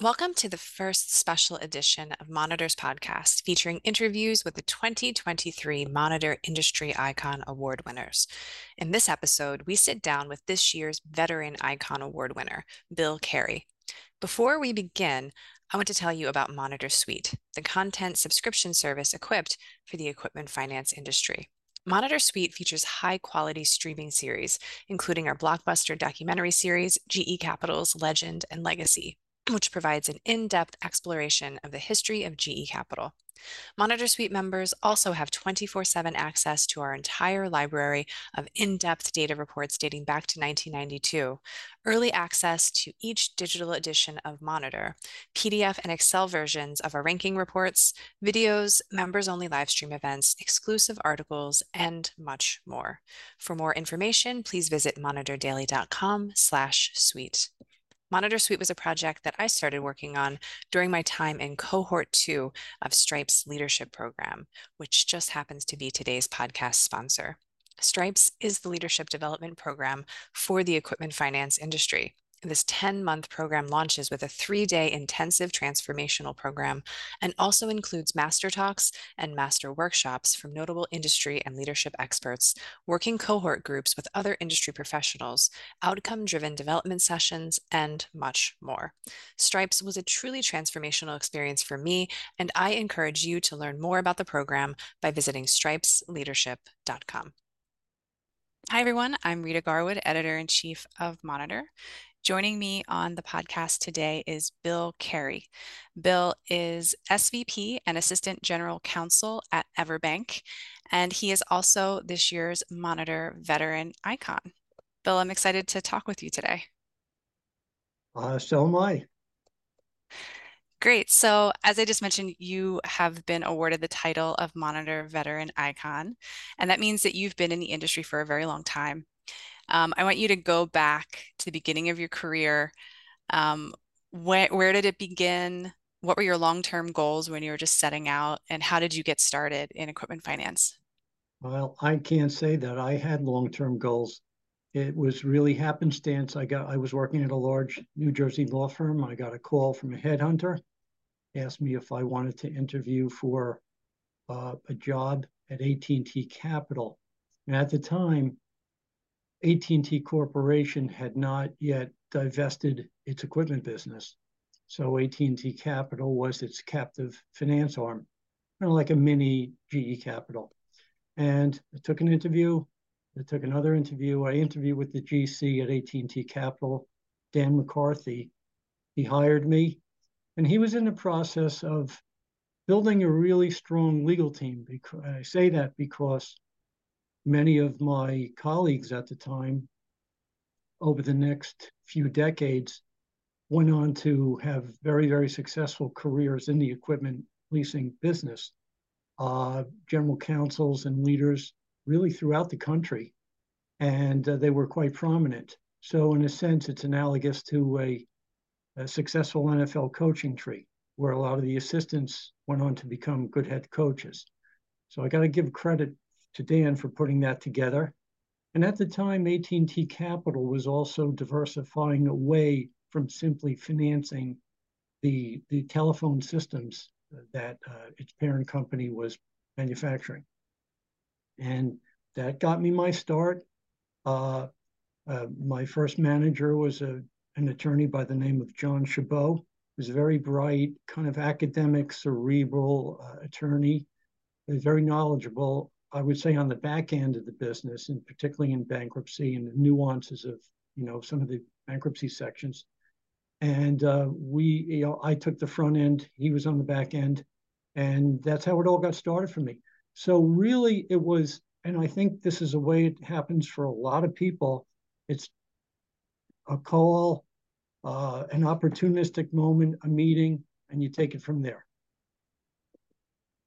Welcome to the first special edition of Monitor's podcast featuring interviews with the 2023 Monitor Industry Icon Award winners. In this episode, we sit down with this year's Veteran Icon Award winner, Bill Carey. Before we begin, I want to tell you about Monitor Suite, the content subscription service equipped for the equipment finance industry. Monitor Suite features high quality streaming series, including our blockbuster documentary series, GE Capital's Legend and Legacy, which provides an in-depth exploration of the history of GE Capital. Monitor Suite members also have 24-7 access to our entire library of in-depth data reports dating back to 1992, early access to each digital edition of Monitor, PDF and Excel versions of our ranking reports, videos, members-only live stream events, exclusive articles, and much more. For more information, please visit monitordaily.com slash suite. Monitor Suite was a project that I started working on during my time in cohort two of Stripes' leadership program, which just happens to be today's podcast sponsor. Stripes is the leadership development program for the equipment finance industry. This 10 month program launches with a three day intensive transformational program and also includes master talks and master workshops from notable industry and leadership experts, working cohort groups with other industry professionals, outcome driven development sessions, and much more. Stripes was a truly transformational experience for me, and I encourage you to learn more about the program by visiting stripesleadership.com. Hi, everyone. I'm Rita Garwood, editor in chief of Monitor. Joining me on the podcast today is Bill Carey. Bill is SVP and Assistant General Counsel at Everbank, and he is also this year's Monitor Veteran Icon. Bill, I'm excited to talk with you today. Uh, so am I. Great. So, as I just mentioned, you have been awarded the title of Monitor Veteran Icon, and that means that you've been in the industry for a very long time. Um, I want you to go back to the beginning of your career. Um, where, where did it begin? What were your long-term goals when you were just setting out and how did you get started in equipment finance? Well, I can't say that I had long-term goals. It was really happenstance. I got I was working at a large New Jersey law firm. I got a call from a headhunter, asked me if I wanted to interview for uh, a job at AT&T Capital. And at the time, AT&T Corporation had not yet divested its equipment business. So AT&T Capital was its captive finance arm, kind of like a mini GE Capital. And I took an interview. I took another interview. I interviewed with the GC at AT&T Capital, Dan McCarthy. He hired me, and he was in the process of building a really strong legal team. Because I say that because many of my colleagues at the time over the next few decades went on to have very, very successful careers in the equipment leasing business. Uh, general counsels and leaders really throughout the country, and uh, they were quite prominent. So, in a sense, it's analogous to a, a successful NFL coaching tree, where a lot of the assistants went on to become good head coaches. So, I got to give credit to Dan for putting that together. And at the time, AT&T Capital was also diversifying away from simply financing the, the telephone systems that uh, its parent company was manufacturing. And that got me my start. Uh, uh, my first manager was a, an attorney by the name of John Chabot. He was a very bright, kind of academic, cerebral uh, attorney. Very knowledgeable I would say on the back end of the business, and particularly in bankruptcy and the nuances of you know some of the bankruptcy sections. And uh, we, you know, I took the front end, he was on the back end, and that's how it all got started for me. So really, it was, and I think this is a way it happens for a lot of people. It's a call, uh, an opportunistic moment, a meeting, and you take it from there.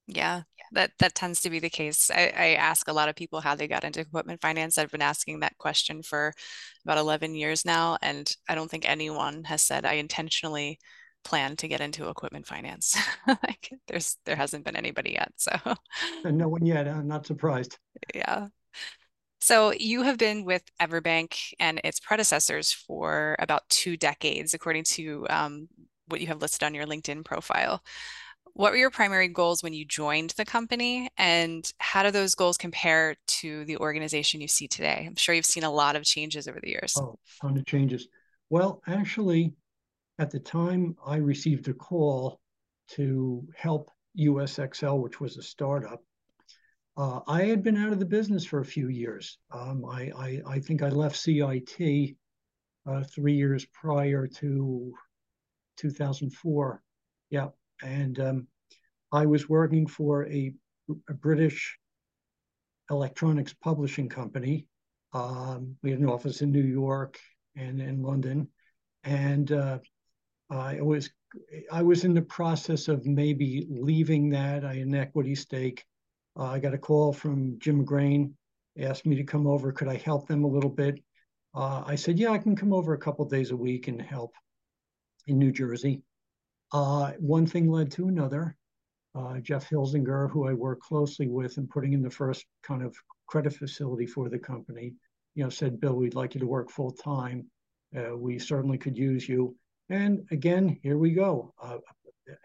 Yeah, that that tends to be the case. I, I, ask a lot of people how they got into equipment finance. I've been asking that question for about 11 years now, and I don't think anyone has said I intentionally plan to get into equipment finance. like there's there hasn't been anybody yet. So and no one yet. I'm not surprised. Yeah. So you have been with Everbank and its predecessors for about two decades, according to um, what you have listed on your LinkedIn profile. What were your primary goals when you joined the company, and how do those goals compare to the organization you see today? I'm sure you've seen a lot of changes over the years. Oh, ton of changes. Well, actually, at the time, I received a call to help USXL, which was a startup. Uh, I had been out of the business for a few years. Um, I, I, I, think I left CIT uh, three years prior to 2004. Yeah, and um, I was working for a, a, British electronics publishing company. Um, we had an office in New York and in London, and uh, I was I was in the process of maybe leaving that. I had an equity stake. Uh, I got a call from Jim Grain, asked me to come over. Could I help them a little bit? Uh, I said, yeah, I can come over a couple days a week and help in New Jersey. Uh, one thing led to another. Uh, Jeff Hilzinger, who I work closely with in putting in the first kind of credit facility for the company, you know, said, Bill, we'd like you to work full time. Uh, we certainly could use you. And again, here we go. Uh,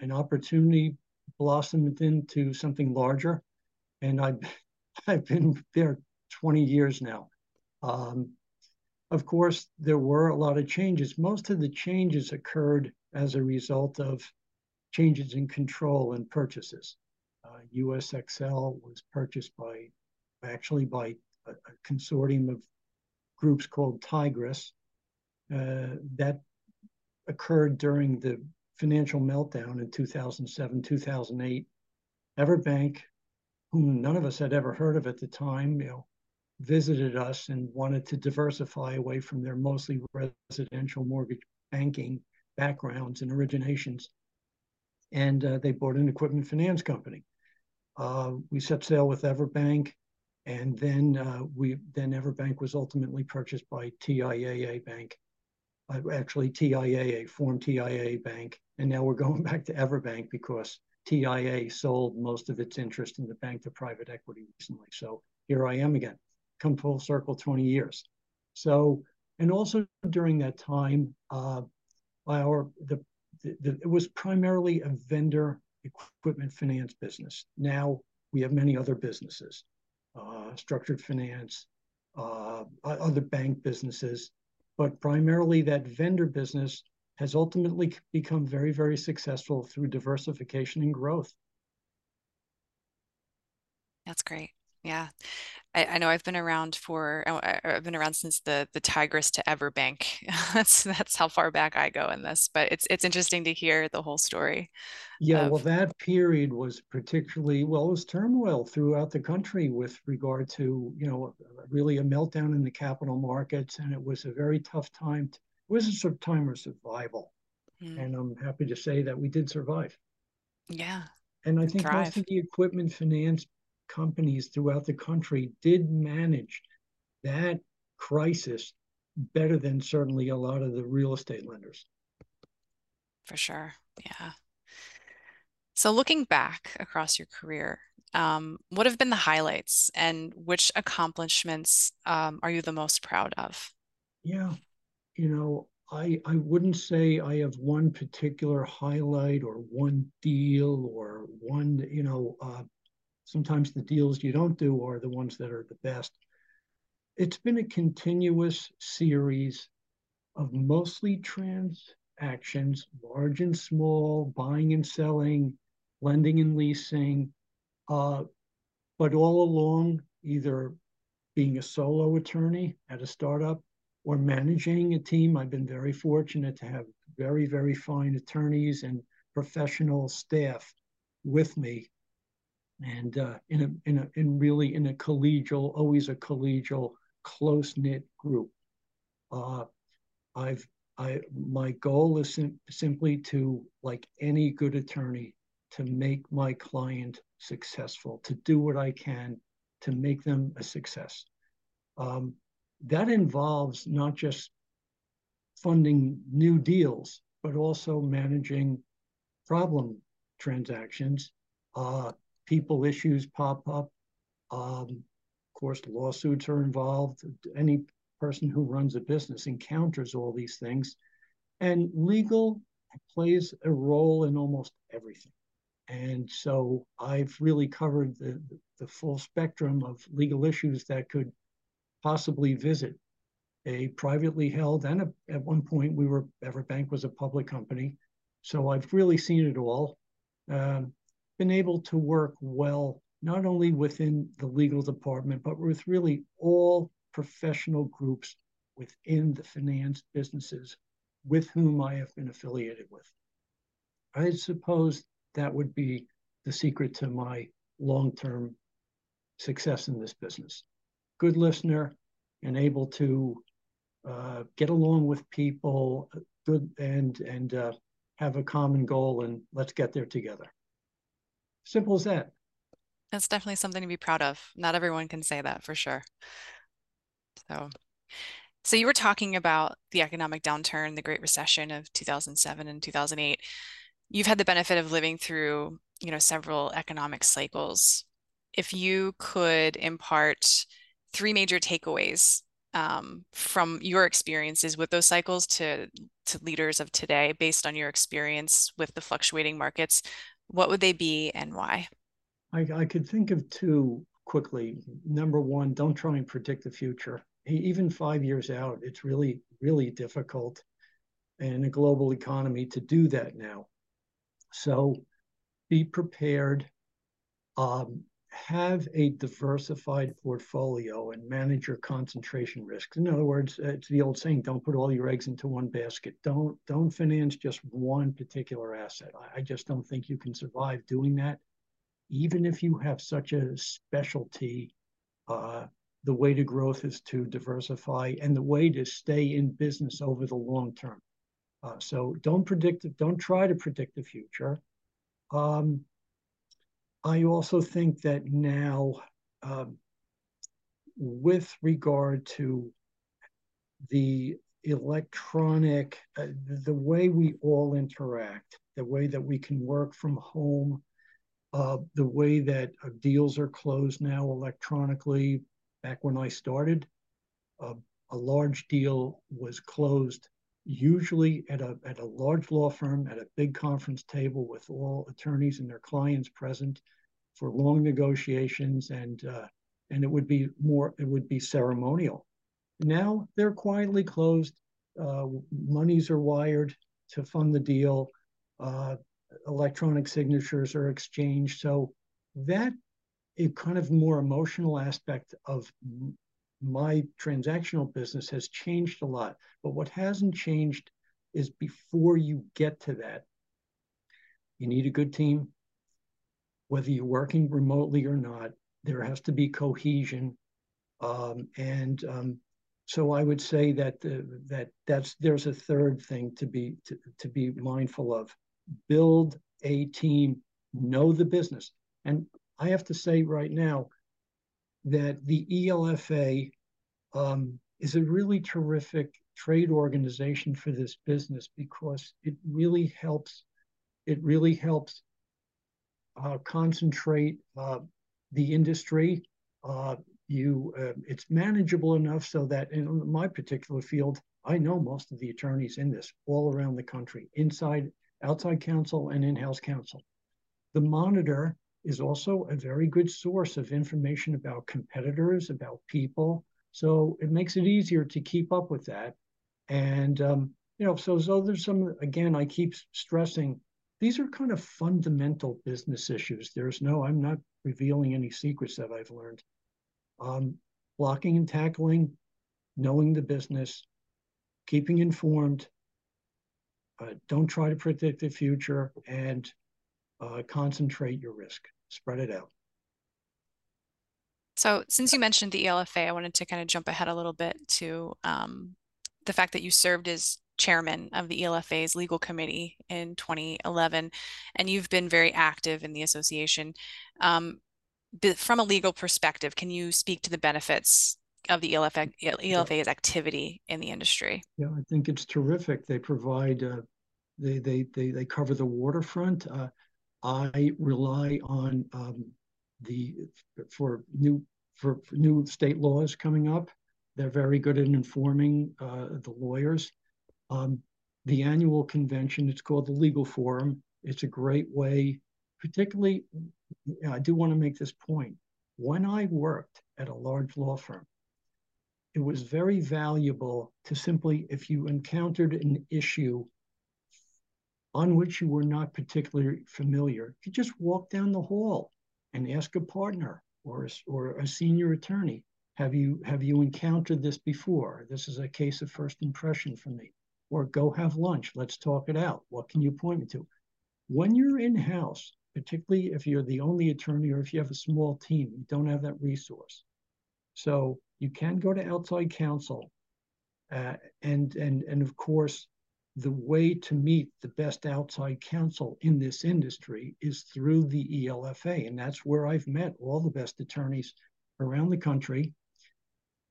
an opportunity blossomed into something larger. And I've, I've been there 20 years now. Um, of course, there were a lot of changes. Most of the changes occurred as a result of changes in control and purchases. Uh, USXL was purchased by, actually by a, a consortium of groups called Tygris. Uh, that occurred during the financial meltdown in 2007, 2008. Everbank, whom none of us had ever heard of at the time, you know, visited us and wanted to diversify away from their mostly residential mortgage banking backgrounds and originations. And uh, they bought an equipment finance company. Uh, we set sail with Everbank, and then uh, we then Everbank was ultimately purchased by TIAA Bank. Uh, actually, TIAA formed TIAA Bank, and now we're going back to Everbank because TIAA sold most of its interest in the bank to private equity recently. So here I am again come full circle 20 years. So, and also during that time, uh, our the, the, the, it was primarily a vendor equipment finance business. Now we have many other businesses, uh, structured finance, uh, other bank businesses, but primarily that vendor business has ultimately become very, very successful through diversification and growth. That's great. Yeah. I, I know I've been around for I've been around since the the Tygris to Everbank. that's that's how far back I go in this, but it's it's interesting to hear the whole story. Yeah, of, well, that period was particularly well, it was turmoil throughout the country with regard to you know really a meltdown in the capital markets, and it was a very tough time. To, it was a sort of time of survival, hmm. and I'm happy to say that we did survive. Yeah, and I think thrive. most of the equipment finance companies throughout the country did manage that crisis better than certainly a lot of the real estate lenders. For sure. Yeah. So, looking back across your career, um, what have been the highlights and which accomplishments um, are you the most proud of? Yeah. You know, I, I wouldn't say I have one particular highlight or one deal or one, you know, uh, Sometimes the deals you don't do are the ones that are the best. It's been a continuous series of mostly transactions, large and small, buying and selling, lending and leasing, uh, but all along either being a solo attorney at a startup or managing a team. I've been very fortunate to have very, very fine attorneys and professional staff with me and uh, in a in a in really in a collegial, always a collegial, close knit group. Uh, I've I my goal is sim- simply to like any good attorney to make my client successful, to do what I can to make them a success. Um, that involves not just funding new deals, but also managing problem transactions, uh, people issues pop up. Um, of course, lawsuits are involved. Any person who runs a business encounters all these things. And legal plays a role in almost everything. And so I've really covered the, the full spectrum of legal issues that could possibly visit a privately held, and a, at one point we were Everbank was a public company. So I've really seen it all. Um, been able to work well, not only within the legal department, but with really all professional groups within the finance businesses with whom I have been affiliated with. I suppose that would be the secret to my long term success in this business. Good listener and able to uh, get along with people, good and and uh, have a common goal, and let's get there together. Simple as that. That's definitely something to be proud of. Not everyone can say that for sure. So, so you were talking about the economic downturn, the Great Recession of 2007 and 2008. You've had the benefit of living through, you know, several economic cycles. If you could impart three major takeaways um, from your experiences with those cycles to to leaders of today, based on your experience with the fluctuating markets, what would they be and why? I, I could think of two quickly. Number one, don't try and predict the future even five years out, it's really, really difficult in a global economy to do that now. So be prepared, um, have a diversified portfolio and manage your concentration risks. In other words, it's the old saying, don't put all your eggs into one basket. Don't, don't finance just one particular asset. I, I just don't think you can survive doing that. Even if you have such a specialty uh, the way to growth is to diversify and the way to stay in business over the long term. Uh, so don't predict don't try to predict the future. Um, I also think that now, um, with regard to the electronic, uh, the way we all interact, the way that we can work from home, uh, the way that uh, deals are closed now electronically, back when I started, uh, a large deal was closed usually at a at a large law firm at a big conference table with all attorneys and their clients present for long negotiations and uh, and it would be more it would be ceremonial. Now they're quietly closed. Uh, monies are wired to fund the deal. Uh, electronic signatures are exchanged. So that a kind of more emotional aspect of my transactional business has changed a lot. But what hasn't changed is before you get to that, you need a good team. Whether you're working remotely or not, there has to be cohesion. Um, and um, so I would say that the, that that's there's a third thing to be to, to be mindful of. Build a team, know the business. And I have to say right now that the ELFA um, is a really terrific trade organization for this business because it really helps. It really helps uh, concentrate uh, the industry. Uh, you, uh, it's manageable enough so that in my particular field, I know most of the attorneys in this all around the country, inside, outside counsel, and in-house counsel. The monitor is also a very good source of information about competitors, about people. So it makes it easier to keep up with that. And, um, you know, so, so there's some, again, I keep stressing these are kind of fundamental business issues. There's no, I'm not revealing any secrets that I've learned. Um, blocking and tackling, knowing the business, keeping informed, uh, don't try to predict the future, and uh, concentrate your risk, spread it out. So, since you mentioned the ELFA, I wanted to kind of jump ahead a little bit to um, the fact that you served as chairman of the ELFA's legal committee in 2011, and you've been very active in the association. Um, from a legal perspective, can you speak to the benefits of the ELFA, ELFA's activity in the industry? Yeah, I think it's terrific. They provide, uh, they, they, they, they cover the waterfront. Uh, I rely on um, the for new for, for, new state laws coming up. They're very good at informing uh, the lawyers. Um, the annual convention. It's called the Legal Forum. It's a great way, particularly, I do want to make this point. When I worked at a large law firm, it was very valuable to simply, if you encountered an issue on which you were not particularly familiar, you just walk down the hall and ask a partner or a, or a senior attorney, have you have you encountered this before? This is a case of first impression for me. Or go have lunch. Let's talk it out. What can you point me to? When you're in house, particularly if you're the only attorney or if you have a small team, you don't have that resource. So you can go to outside counsel, uh, and and and of course, the way to meet the best outside counsel in this industry is through the ELFA, and that's where I've met all the best attorneys around the country.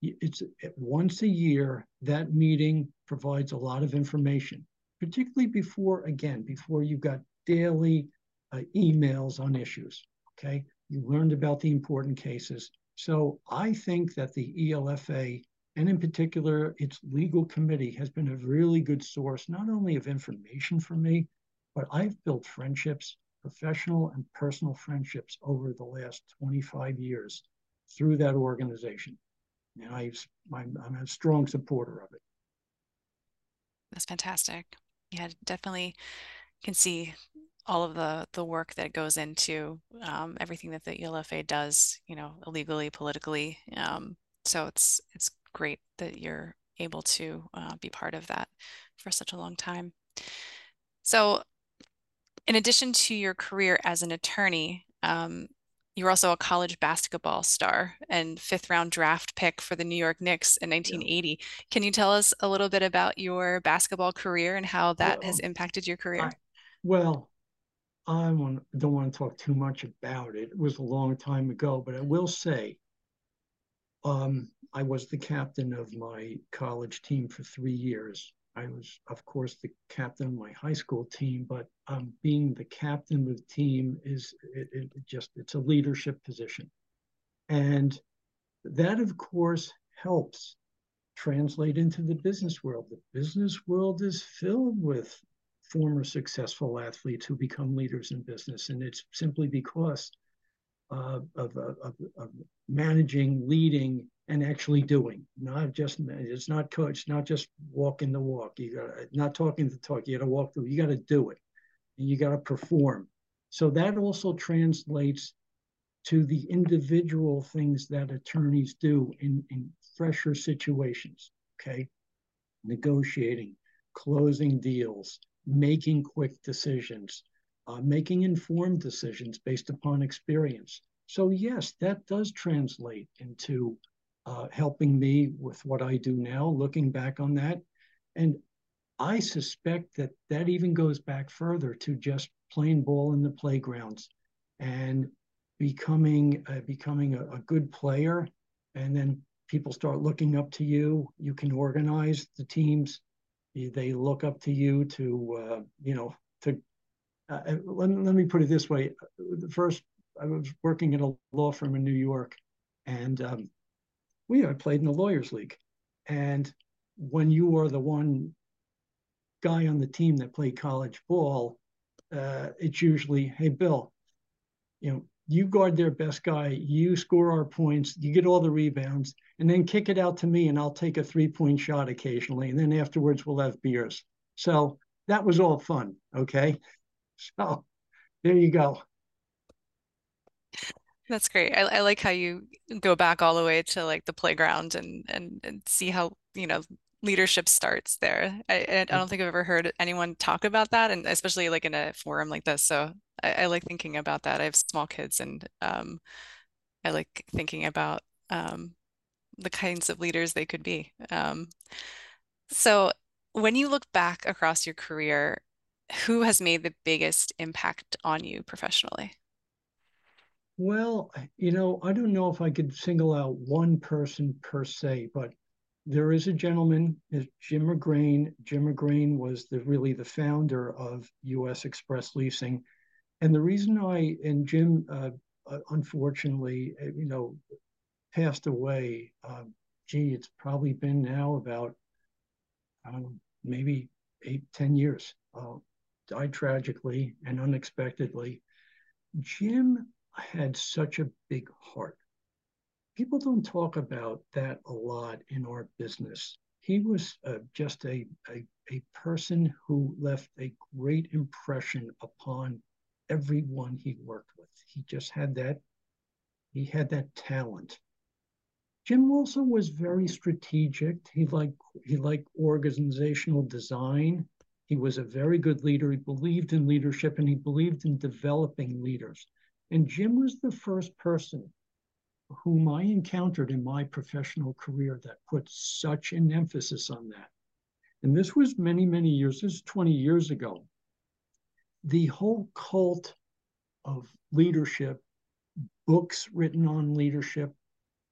It's once a year that meeting provides a lot of information, particularly before again before you've got daily uh, emails on issues. Okay, you learned about the important cases. So I think that the ELFA and in particular, its legal committee has been a really good source, not only of information for me, but I've built friendships, professional and personal friendships over the last 25 years through that organization. And I, I'm, I'm a strong supporter of it. That's fantastic. Yeah, definitely can see all of the the work that goes into um, everything that the ELFA does, you know, illegally, politically. Um, so it's it's great that you're able to uh, be part of that for such a long time. So, in addition to your career as an attorney, um, you're also a college basketball star and fifth round draft pick for the New York Knicks in 1980. Yeah. Can you tell us a little bit about your basketball career and how that well, has impacted your career? I, well, I want, don't want to talk too much about it. It was a long time ago, but I will say um, I was the captain of my college team for three years. I was, of course, the captain of my high school team, but um, being the captain of the team is it, it just it's a leadership position, and that, of course, helps translate into the business world. The business world is filled with former successful athletes who become leaders in business, and it's simply because uh, of, of, of managing, leading, and actually doing. Not just it's not coach, not just walking the walk. You got not talking the talk. You got to walk through. You got to do it, and you got to perform. So that also translates to the individual things that attorneys do in, in fresher situations. Okay, negotiating, closing deals, making quick decisions, uh, making informed decisions based upon experience. So, yes, that does translate into uh, helping me with what I do now, looking back on that. And I suspect that that even goes back further to just playing ball in the playgrounds and becoming uh, becoming a, a, good player and then people start looking up to you you can organize the teams they look up to you to uh, you know to uh, uh, let, let me put it this way. The first, I was working in a law firm in New York, and um, we I played in the Lawyers League. And when you are the one guy on the team that played college ball, uh, it's usually, hey, Bill, you know, you guard their best guy, you score our points, you get all the rebounds, and then kick it out to me, and I'll take a three point shot occasionally. And then afterwards, we'll have beers. So that was all fun. Okay. So there you go. That's great. I, I like how you go back all the way to like the playground and and, and see how, you know, leadership starts there. I, I don't think I've ever heard anyone talk about that, and especially like in a forum like this. So I, I like thinking about that. I have small kids, and um, I like thinking about um, the kinds of leaders they could be. Um, so when you look back across your career, who has made the biggest impact on you professionally? Well, you know, I don't know if I could single out one person per se, but there is a gentleman, Jim McGrane. Jim McGrane was the really the founder of U.S. Express Leasing, and the reason I and Jim, uh, uh, unfortunately, uh, you know, passed away. Uh, gee, it's probably been now about um, maybe eight, ten years. Uh, died tragically and unexpectedly. Jim had such a big heart. People don't talk about that a lot in our business. He was uh, just a, a, a person who left a great impression upon everyone he worked with. He just had that, he had that talent. Jim also was very strategic. He liked he liked organizational design. He was a very good leader. He believed in leadership and he believed in developing leaders. And Jim was the first person whom I encountered in my professional career that put such an emphasis on that. And this was many, many years, this is 20 years ago. The whole cult of leadership, books written on leadership,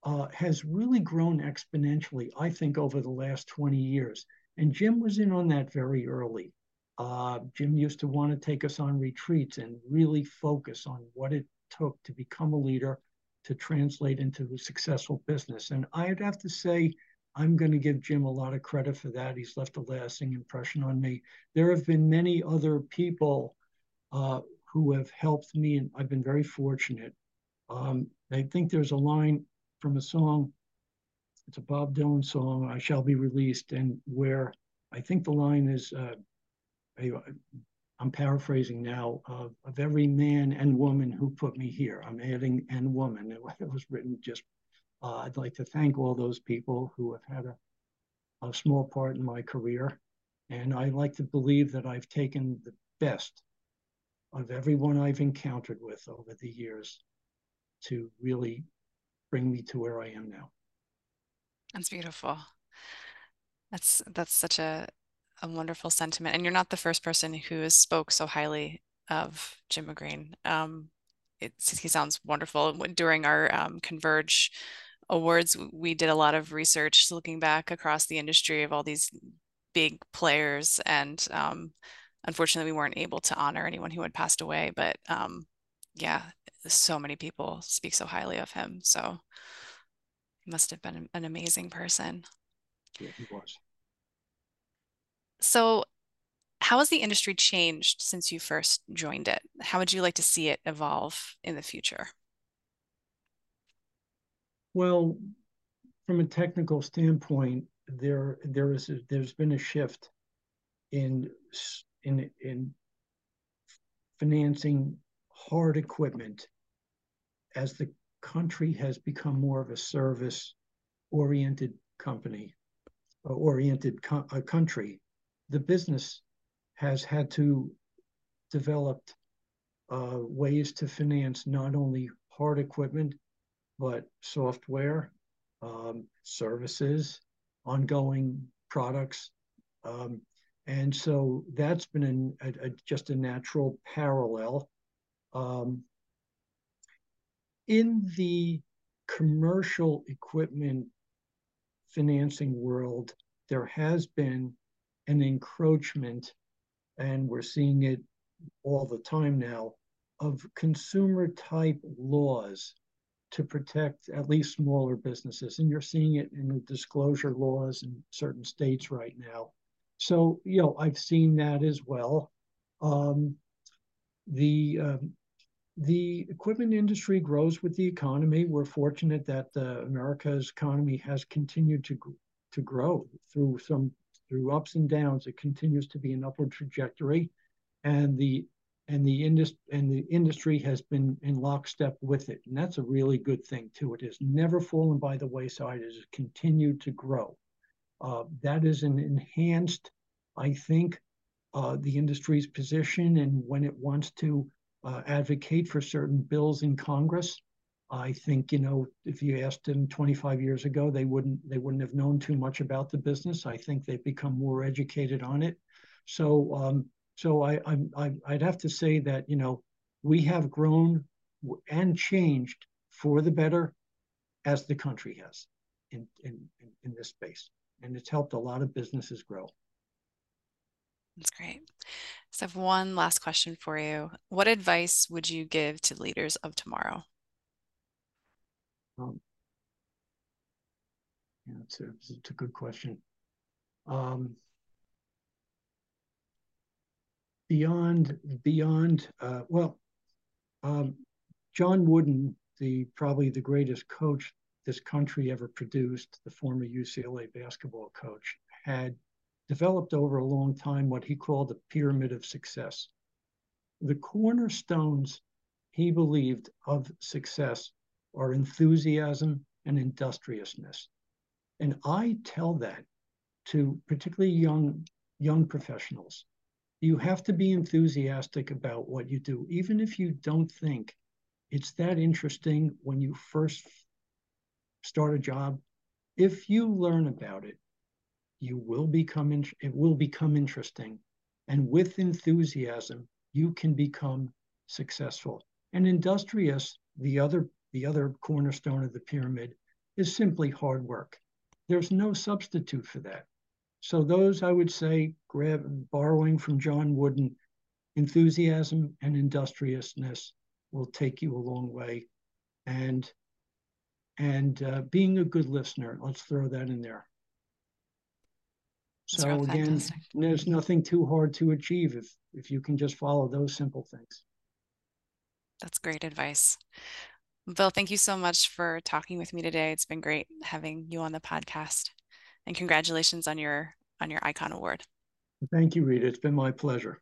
uh, has really grown exponentially, I think, over the last 20 years. And Jim was in on that very early. Uh, Jim used to want to take us on retreats and really focus on what it took to become a leader to translate into a successful business. And I'd have to say, I'm going to give Jim a lot of credit for that. He's left a lasting impression on me. There have been many other people uh, who have helped me, and I've been very fortunate. Um, I think there's a line from a song, it's a Bob Dylan song, I Shall Be Released, and where I think the line is, uh, I'm paraphrasing now, of, of every man and woman who put me here. I'm adding and woman. It was written just, uh, I'd like to thank all those people who have had a, a small part in my career. And I like to believe that I've taken the best of everyone I've encountered with over the years to really bring me to where I am now. That's beautiful. That's that's such a a wonderful sentiment. And you're not the first person who has spoke so highly of Jim McGrane. Um, it's, he sounds wonderful. During our um, Converge awards, we did a lot of research looking back across the industry of all these big players. And um, unfortunately, we weren't able to honor anyone who had passed away. But um, yeah, so many people speak so highly of him. So he must have been an amazing person. Yeah, he was. So, how has the industry changed since you first joined it? How would you like to see it evolve in the future? Well, from a technical standpoint, there there is a, there's been a shift in in in financing hard equipment as the country has become more of a service oriented company uh, oriented co- a country the business has had to develop uh, ways to finance not only hard equipment but software um, services ongoing products. Um, and so that's been an, a, a, just a natural parallel. Um, in the commercial equipment financing world, there has been an encroachment, and we're seeing it all the time now, of consumer type laws to protect at least smaller businesses. And you're seeing it in the disclosure laws in certain states right now. So, you know, I've seen that as well. Um, the um, the equipment industry grows with the economy. We're fortunate that uh, America's economy has continued to to grow through some through ups and downs. It continues to be an upward trajectory, and the and the industry and the industry has been in lockstep with it, and that's a really good thing too. It has never fallen by the wayside; it has continued to grow. Uh, that is an enhanced, I think, uh, the industry's position, and when it wants to uh, advocate for certain bills in Congress. I think you know if you asked them 25 years ago, they wouldn't they wouldn't have known too much about the business. I think they've become more educated on it. So um, so I, I I'd have to say that you know we have grown and changed for the better as the country has in in in this space, and it's helped a lot of businesses grow. That's great. So I have one last question for you. What advice would you give to leaders of tomorrow? Um, yeah, it's a, it's a good question. Um, beyond beyond uh, well, um, John Wooden, the probably the greatest coach this country ever produced, the former UCLA basketball coach, had developed over a long time what he called the pyramid of success. The cornerstones he believed of success are enthusiasm and industriousness. And I tell that to particularly young young professionals. You have to be enthusiastic about what you do, even if you don't think it's that interesting when you first start a job. If you learn about it, you will become it will become interesting, and with enthusiasm, you can become successful. And industrious, the other the other cornerstone of the pyramid, is simply hard work. There's no substitute for that. So those I would say, grab borrowing from John Wooden, enthusiasm and industriousness will take you a long way, and and uh, being a good listener. Let's throw that in there. That's so again, fantastic. there's nothing too hard to achieve if if you can just follow those simple things. That's great advice. Bill, thank you so much for talking with me today. It's been great having you on the podcast. And congratulations on your on your icon award. Thank you, Rita. It's been my pleasure.